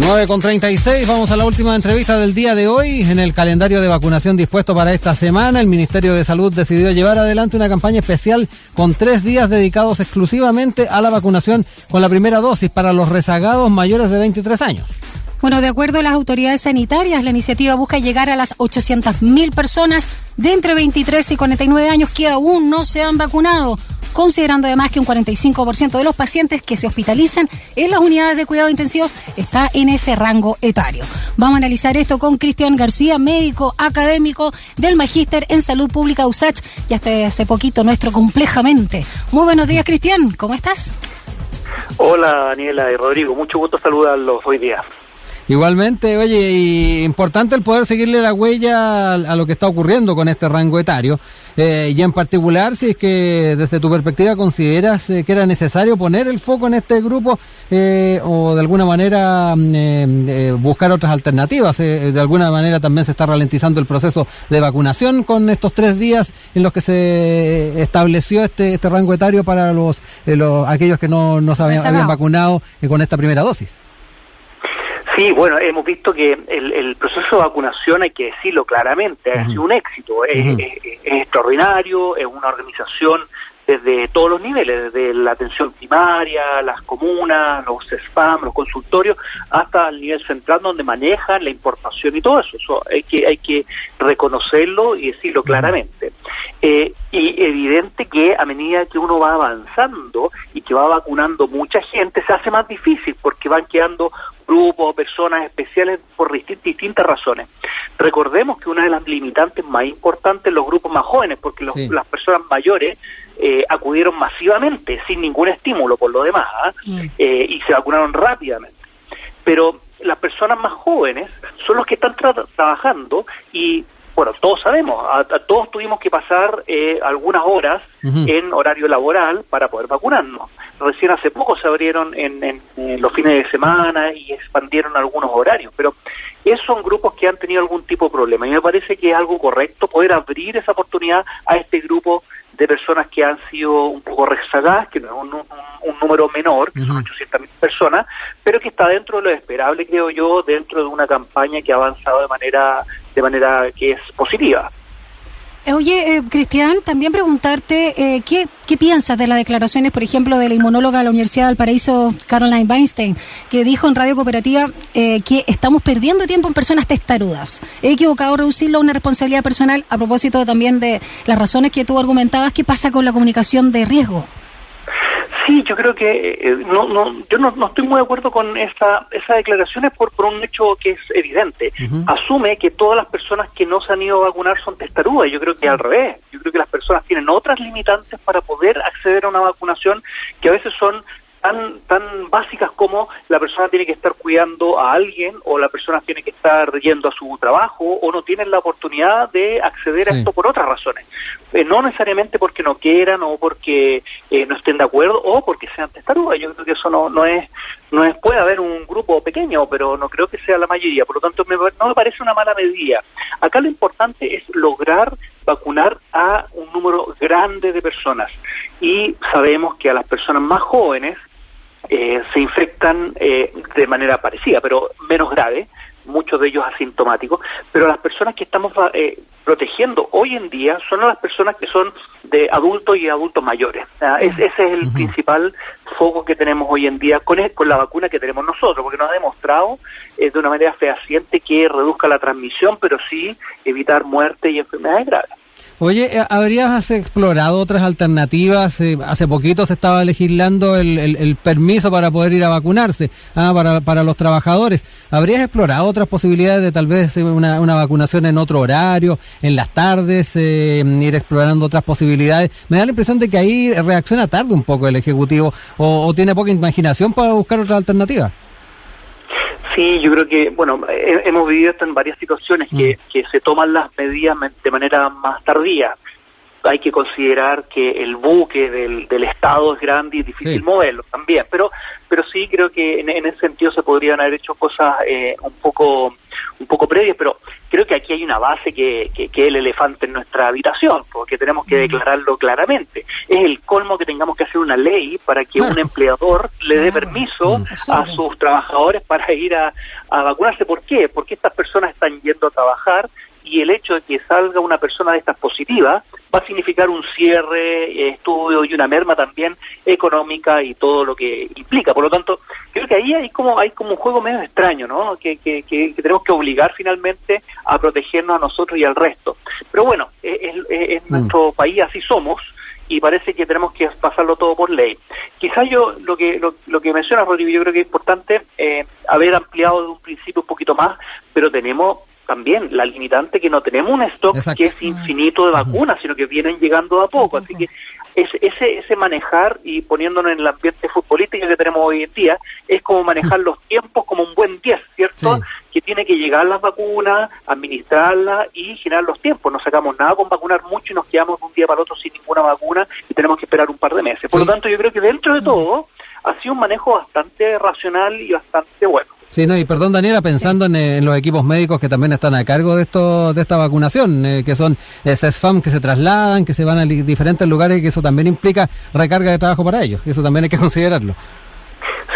9 con 36, vamos a la última entrevista del día de hoy. En el calendario de vacunación dispuesto para esta semana, el Ministerio de Salud decidió llevar adelante una campaña especial con tres días dedicados exclusivamente a la vacunación con la primera dosis para los rezagados mayores de 23 años. Bueno, de acuerdo a las autoridades sanitarias, la iniciativa busca llegar a las 800.000 personas de entre 23 y 49 años que aún no se han vacunado considerando además que un 45% de los pacientes que se hospitalizan en las unidades de cuidados intensivos está en ese rango etario. Vamos a analizar esto con Cristian García, médico académico del Magíster en Salud Pública USACH y hasta hace poquito nuestro complejamente. Muy buenos días, Cristian, ¿cómo estás? Hola, Daniela y Rodrigo, mucho gusto saludarlos hoy día. Igualmente, oye, y importante el poder seguirle la huella a, lo que está ocurriendo con este rango etario. Eh, y en particular, si es que desde tu perspectiva consideras eh, que era necesario poner el foco en este grupo eh, o de alguna manera mm, buscar otras alternativas. de alguna manera también se está ralentizando el proceso de vacunación con estos tres días en los que se estableció este, este rango etario para los, los aquellos que no, no se habían vacunado con esta primera dosis. Sí, bueno, hemos visto que el, proceso de vacunación, hay que decirlo claramente, ha sido un éxito, es, extraordinario, es una organización desde todos los niveles, desde la atención primaria, las comunas, los spam, los consultorios, hasta el nivel central donde manejan la importación y todo eso. Eso hay que hay que reconocerlo y decirlo claramente. Eh, y evidente que a medida que uno va avanzando y que va vacunando mucha gente, se hace más difícil porque van quedando grupos, personas especiales por distintas razones. Recordemos que una de las limitantes más importantes los grupos más jóvenes, porque las personas mayores eh, acudieron masivamente, sin ningún estímulo por lo demás, ¿ah? mm. eh, y se vacunaron rápidamente. Pero las personas más jóvenes son los que están trabajando y bueno, todos sabemos, a, todos tuvimos que pasar eh, algunas horas en horario laboral para poder vacunarnos. Recién hace poco se abrieron en, los fines de semana y expandieron algunos horarios, pero esos son grupos que han tenido algún tipo de problema y me parece que es algo correcto poder abrir esa oportunidad a este grupo de personas que han sido un poco rezagadas, que no es un, número menor, que son 800.000 personas, pero que está dentro de lo esperable, creo yo, dentro de una campaña que ha avanzado de manera, de manera que es positiva. Eh, oye, eh, Cristian, también preguntarte eh, ¿qué, qué piensas de las declaraciones, por ejemplo, de la inmunóloga de la Universidad del Paraíso, Caroline Weinstein, que dijo en Radio Cooperativa que estamos perdiendo tiempo en personas testarudas. He equivocado reducirlo a una responsabilidad personal a propósito también de las razones que tú argumentabas. ¿Qué pasa con la comunicación de riesgo? Sí, yo creo que eh, no, no, yo no, no, estoy muy de acuerdo con esa, esas declaraciones por, por un hecho que es evidente. Asume que todas las personas que no se han ido a vacunar son testarudas. Yo creo que al revés. Yo creo que las personas tienen otras limitantes para poder acceder a una vacunación que a veces son tan, tan básicas como la persona tiene que estar cuidando a alguien o la persona tiene que estar yendo a su trabajo o no tienen la oportunidad de acceder a esto por otras razones. Eh, no necesariamente porque no quieran o porque eh, no estén de acuerdo o porque sean testarudas. Yo creo que eso no, no es, no es, puede haber un grupo pequeño, pero no creo que sea la mayoría. Por lo tanto, no me parece una mala medida. Acá lo importante es lograr vacunar a un número grande de personas. Y sabemos que a las personas más jóvenes eh, se infectan eh, de manera parecida, pero menos grave, muchos de ellos asintomáticos, pero las personas que estamos eh, protegiendo hoy en día son las personas que son de adultos y adultos mayores. ese es el principal foco que tenemos hoy en día con, con la vacuna que tenemos nosotros, porque nos ha demostrado de una manera fehaciente que reduzca la transmisión, pero sí evitar muerte y enfermedades graves. Oye, eh, ¿habrías explorado otras alternativas? Eh, hace poquito se estaba legislando el, el, permiso para poder ir a vacunarse ah, para, para los trabajadores. ¿Habrías explorado otras posibilidades de tal vez eh, una, una vacunación en otro horario, en las tardes, ir explorando otras posibilidades? Me da la impresión de que ahí reacciona tarde un poco el Ejecutivo o, o tiene poca imaginación para buscar otra alternativa. Sí, yo creo que, bueno, hemos vivido esto en varias situaciones, que, mm. que se toman las medidas de manera más tardía. Hay que considerar que el buque del, del Estado es grande y difícil moverlo también, pero pero sí creo que en, ese sentido se podrían haber hecho cosas eh, un poco un poco previas, pero creo que aquí hay una base que, que, que es el elefante en nuestra habitación, porque tenemos que declararlo claramente. Es el colmo que tengamos que hacer una ley para que un empleador le dé permiso a sus trabajadores para ir a, a vacunarse. ¿Por qué? Porque estas personas están yendo a trabajar y el hecho de que salga una persona de estas positiva va a significar un cierre, eh, estudio y una merma también económica y todo lo que implica. Por lo tanto, creo que ahí hay como hay como un juego medio extraño, ¿no? Que, que, que, tenemos que obligar finalmente a protegernos a nosotros y al resto. Pero bueno, en mm. nuestro país así somos y parece que tenemos que pasarlo todo por ley. Quizás yo lo que lo, lo que menciona Rodrigo, yo creo que es importante eh, haber ampliado de un principio un poquito más, pero tenemos también la limitante que no tenemos un stock que es infinito de vacunas, sino que vienen llegando a poco. Así que ese, ese manejar y poniéndonos en el ambiente futbolístico que tenemos hoy en día, es como manejar los tiempos como un buen 10, ¿cierto? Que tiene que llegar las vacunas, administrarlas y generar los tiempos. No sacamos nada con vacunar mucho y nos quedamos de un día para otro sin ninguna vacuna y tenemos que esperar un par de meses. Por lo tanto, yo creo que dentro de todo ha sido un manejo bastante racional y bastante bueno. Sí, no, y perdón Daniela, pensando en, los equipos médicos que también están a cargo de esto, de esta vacunación, eh, que son eh, CESFAM que se trasladan, que se van a diferentes lugares y que eso también implica recarga de trabajo para ellos, eso también hay que considerarlo.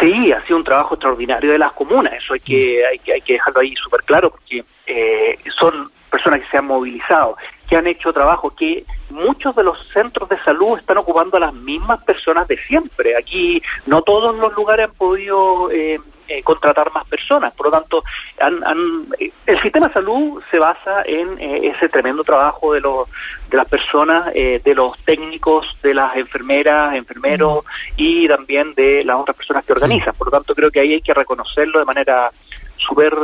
Sí, ha sido un trabajo extraordinario de las comunas, eso hay que, hay que, hay que dejarlo ahí súper claro, porque eh, son personas que se han movilizado, que han hecho trabajo, que muchos de los centros de salud están ocupando a las mismas personas de siempre. Aquí no todos los lugares han podido eh, eh, contratar más personas. Por lo tanto, eh, el sistema de salud se basa en eh, ese tremendo trabajo de, los, de las personas, de los técnicos, de las enfermeras, enfermeros y también de las otras personas que organizan. Por lo tanto, creo que ahí hay que reconocerlo de manera súper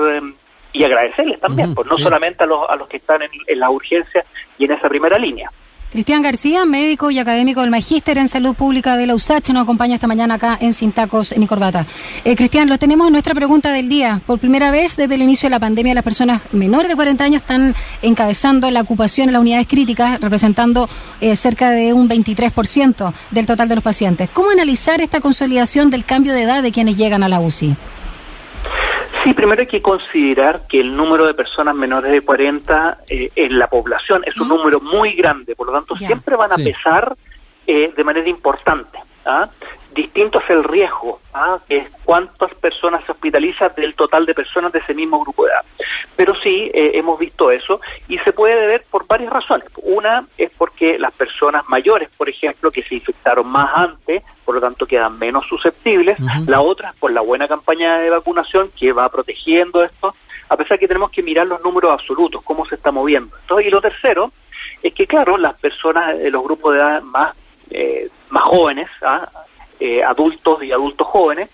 y agradecerles también, pues no solamente a los, a los que están en, en la urgencia y en esa primera línea. Cristian García, médico y académico del Magíster en Salud Pública de la USACH, nos acompaña esta mañana acá en Sin Tacos ni Corbata. Eh, Cristian, lo tenemos en nuestra pregunta del día. Por primera vez desde el inicio de la pandemia, las personas menores de 40 años están encabezando la ocupación en las unidades críticas, representando eh, cerca de un 23% del total de los pacientes. ¿Cómo analizar esta consolidación del cambio de edad de quienes llegan a la UCI? Sí, primero hay que considerar que el número de personas menores de 40 eh, en la población es un número muy grande, por lo tanto siempre van a pesar eh, de manera importante. ¿Ah? Distinto es el riesgo, ¿ah? que es cuántas personas se hospitalizan del total de personas de ese mismo grupo de edad. Pero sí, eh, hemos visto eso y se puede ver por varias razones. Una es porque las personas mayores, por ejemplo, que se infectaron más antes, por lo tanto quedan menos susceptibles. La otra es por la buena campaña de vacunación que va protegiendo esto, a pesar que tenemos que mirar los números absolutos, cómo se está moviendo. Entonces, y lo tercero es que, claro, las personas de los grupos de edad más, eh, más jóvenes, ¿ah? eh, adultos y adultos jóvenes,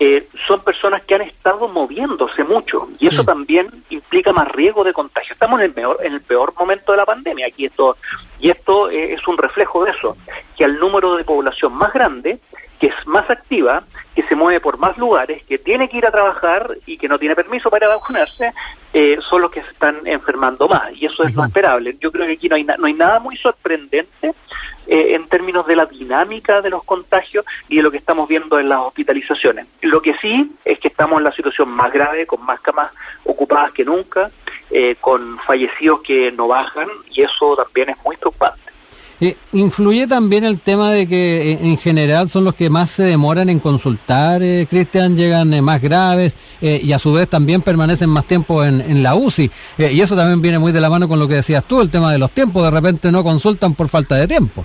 eh, son personas que han estado moviéndose mucho y eso también implica más riesgo de contagio. Estamos en el peor, en el peor momento de la pandemia aquí esto y esto eh, es un reflejo de eso, que al número de población más grande, que es más activa, que se mueve por más lugares, que tiene que ir a trabajar y que no tiene permiso para vacunarse, eh, son los que se están enfermando más y eso es lo esperable. Yo creo que aquí no hay, no hay nada muy sorprendente eh, en términos de la dinámica de los contagios y de lo que estamos viendo en las hospitalizaciones. Lo que sí es que estamos en la situación más grave, con más camas ocupadas que nunca, eh, con fallecidos que no bajan y eso también es muy preocupante. Eh, ¿Influye también el tema de que en general son los que más se demoran en consultar, Cristian, llegan más graves y a su vez también permanecen más tiempo en, en la UCI? y eso también viene muy de la mano con lo que decías tú, el tema de los tiempos, de repente no consultan por falta de tiempo.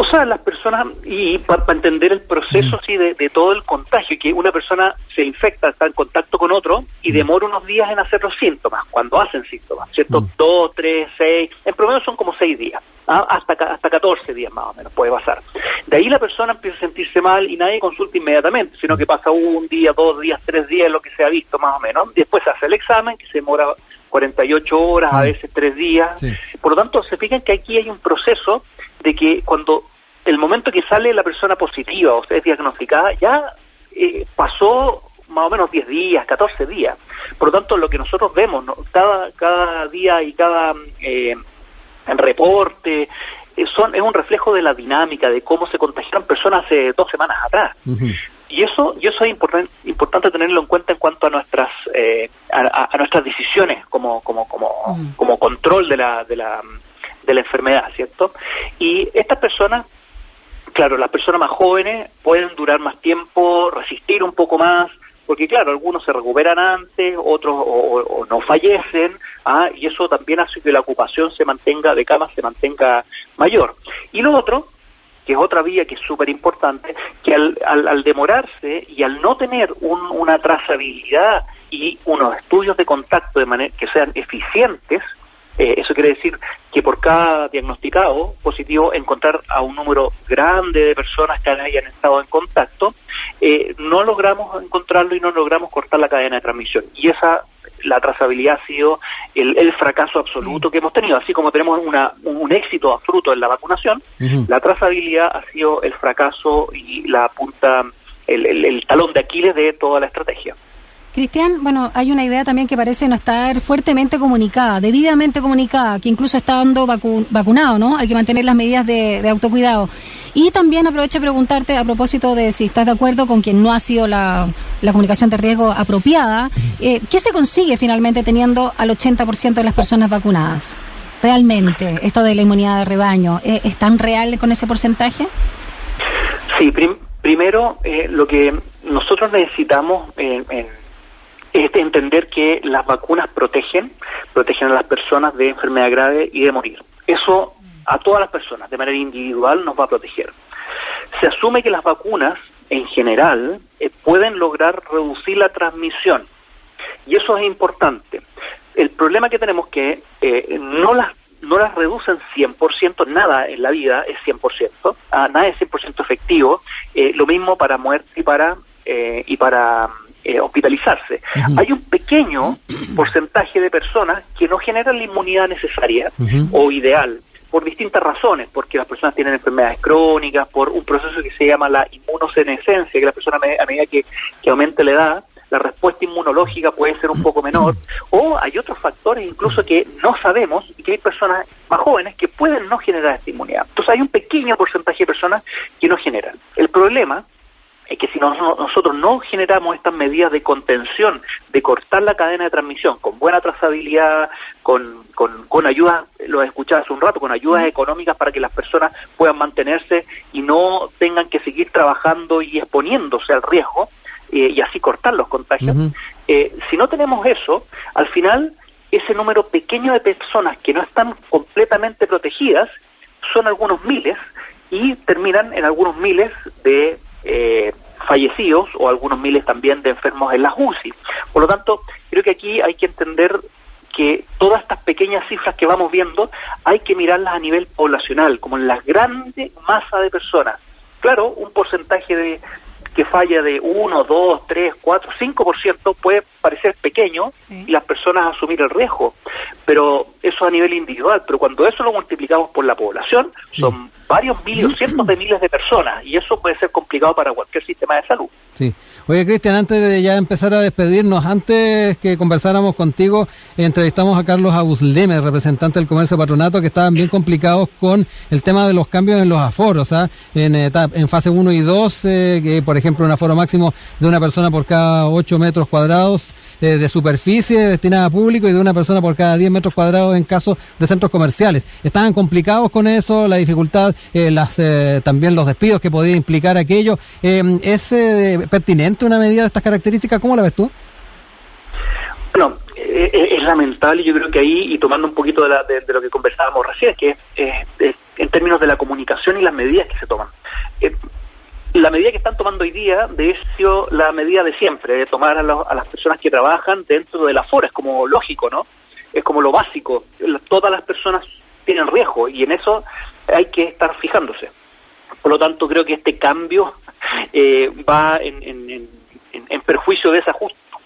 O sea, las personas, y para entender el proceso así de, todo el contagio, que una persona se infecta, está en contacto con otro y demora unos días en hacer los síntomas, cuando hacen síntomas, ¿cierto? Dos, tres, seis, en promedio son como seis días, ¿ah? hasta, hasta 14 días más o menos puede pasar. De ahí la persona empieza a sentirse mal y nadie consulta inmediatamente, sino que pasa un día, dos días, tres días, lo que se ha visto más o menos. Después se hace el examen, que se demora 48 horas, a veces tres días. Por lo tanto, se fijan que aquí hay un proceso de que cuando el momento que sale la persona positiva o sea, es diagnosticada, ya eh, pasó más o menos 10 días, 14 días. Por lo tanto, lo que nosotros vemos cada, cada día y cada eh, reporte eh, son, es un reflejo de la dinámica, de cómo se contagiaron personas hace dos semanas atrás. Y eso, y eso es importante tenerlo en cuenta en cuanto a nuestras eh, a, nuestras decisiones como, como, como, como control de la, de, la, de la enfermedad, ¿cierto? Y estas personas claro, las personas más jóvenes pueden durar más tiempo, resistir un poco más, porque claro, algunos se recuperan antes, otros o, no fallecen, ¿ah? y eso también hace que la ocupación se mantenga de cama, se mantenga mayor. Y lo otro, que es otra vía que es súper importante, que al, al, demorarse y al no tener una trazabilidad y unos estudios de contacto de manera que sean eficientes, eh, eso quiere decir que por cada diagnosticado positivo encontrar a un número grande de personas que hayan estado en contacto, eh, no logramos encontrarlo y no logramos cortar la cadena de transmisión. Y esa, la trazabilidad ha sido el, fracaso absoluto que hemos tenido. Así como tenemos una, un, éxito absoluto en la vacunación, la trazabilidad ha sido el fracaso y la punta, el talón de Aquiles de toda la estrategia. Cristian, bueno, hay una idea también que parece no estar fuertemente comunicada, debidamente comunicada, que incluso está dando vacunado, ¿no? Hay que mantener las medidas de, autocuidado. Y también aprovecho a preguntarte a propósito de si estás de acuerdo con que no ha sido la, comunicación de riesgo apropiada, eh, ¿qué se consigue finalmente teniendo al 80% de las personas vacunadas? Realmente, esto de la inmunidad de rebaño, ¿eh, ¿es tan real con ese porcentaje? Sí, primero, eh, lo que nosotros necesitamos en es entender que las vacunas protegen, protegen a las personas de enfermedad grave y de morir. Eso a todas las personas de manera individual nos va a proteger. Se asume que las vacunas en general eh, pueden lograr reducir la transmisión y eso es importante. El problema que tenemos que eh, no las no las reducen 100%, nada en la vida es 100%, ah, nada es 100% efectivo, eh, lo mismo para muerte y para, y para eh, hospitalizarse. Hay un pequeño porcentaje de personas que no generan la inmunidad necesaria o ideal por distintas razones, porque las personas tienen enfermedades crónicas, por un proceso que se llama la inmunosenescencia, que la persona a medida que, que aumente la edad, la respuesta inmunológica puede ser un poco menor, o hay otros factores incluso que no sabemos y que hay personas más jóvenes que pueden no generar esta inmunidad. Entonces hay un pequeño porcentaje de personas que no generan. El problema que si nosotros no generamos estas medidas de contención, de cortar la cadena de transmisión con buena trazabilidad, con, con, con ayudas, lo he escuchado hace un rato, con ayudas económicas para que las personas puedan mantenerse y no tengan que seguir trabajando y exponiéndose al riesgo, eh, y así cortar los contagios. Eh, si no tenemos eso, al final ese número pequeño de personas que no están completamente protegidas son algunos miles y terminan en algunos miles de eh, fallecidos o algunos miles también de enfermos en las UCI. Por lo tanto, creo que aquí hay que entender que todas estas pequeñas cifras que vamos viendo hay que mirarlas a nivel poblacional, como en la grande masa de personas. Claro, un porcentaje de, que falla de 1, 2, 3, 4, 5% puede parecer pequeño y las personas asumir el riesgo, pero eso a nivel individual, pero cuando eso lo multiplicamos por la población, son varios miles, cientos de miles de personas, y eso puede ser complicado para cualquier sistema de salud. Sí. Oye, Cristian, antes de ya empezar a despedirnos, antes que conversáramos contigo, entrevistamos a Carlos Abusleme, representante del comercio patronato, que estaban bien complicados con el tema de los cambios en los aforos, ¿ah? en, en fase 1 y 2, eh, que por ejemplo un aforo máximo de una persona por cada 8 metros cuadrados eh, de superficie destinada a público y de una persona por cada 10 metros cuadrados en caso de centros comerciales. Estaban complicados con eso, la dificultad, eh, las eh, también los despidos que podía implicar aquello. ¿Es pertinente una medida de estas características? ¿Cómo la ves tú? Bueno, es lamentable, yo creo que ahí, y tomando un poquito de, lo que conversábamos recién, que es en términos de la comunicación y las medidas que se toman la medida que están tomando hoy día de hecho la medida de siempre, de tomar a, las personas que trabajan dentro de la fora, es como lógico, ¿no? Es como lo básico. Todas las personas tienen riesgo y en eso hay que estar fijándose. Por lo tanto, creo que este cambio eh, va en, en, en, perjuicio de esa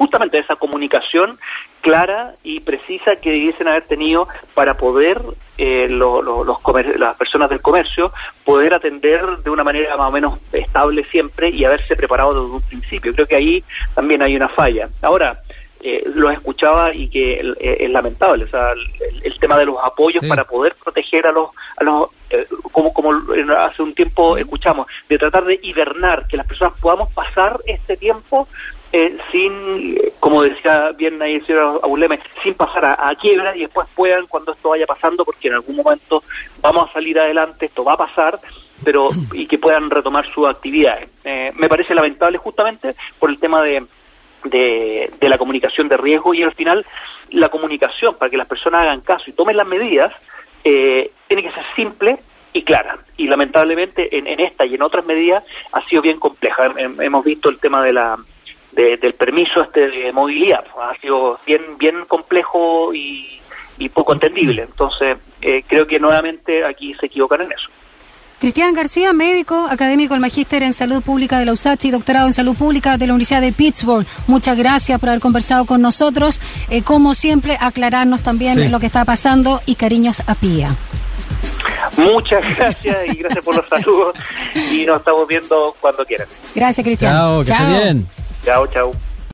justamente esa comunicación clara y precisa que debiesen haber tenido para poder eh, los las personas del comercio poder atender de una manera más o menos estable siempre y haberse preparado desde un principio. Creo que ahí también hay una falla. Ahora, eh, lo escuchaba y que eh, es lamentable, o sea, el, tema de los apoyos para poder proteger a los, a los eh, como, como hace un tiempo escuchamos, de tratar de hibernar, que las personas podamos pasar este tiempo eh, sin, como decía bien ahí el señor Abuleme, sin pasar a, quiebra y después puedan, cuando esto vaya pasando, porque en algún momento vamos a salir adelante, esto va a pasar, pero y que puedan retomar sus actividades. Eh, me parece lamentable justamente por el tema de, de, la comunicación de riesgo y al final la comunicación para que las personas hagan caso y tomen las medidas eh, tiene que ser simple y clara. Y lamentablemente en, esta y en otras medidas ha sido bien compleja. Hemos visto el tema de la del permiso este de movilidad. Ha sido bien bien complejo y, poco entendible. Entonces eh, creo que nuevamente aquí se equivocan en eso. Cristian García, médico, académico del Magíster en Salud Pública de la USACH y doctorado en Salud Pública de la Universidad de Pittsburgh. Muchas gracias por haber conversado con nosotros. Eh, como siempre, aclararnos también lo que está pasando y cariños a Pía. Muchas gracias y gracias por los saludos y nos estamos viendo cuando quieran. Gracias, Cristian. Chao, que esté bien. Chao, chao.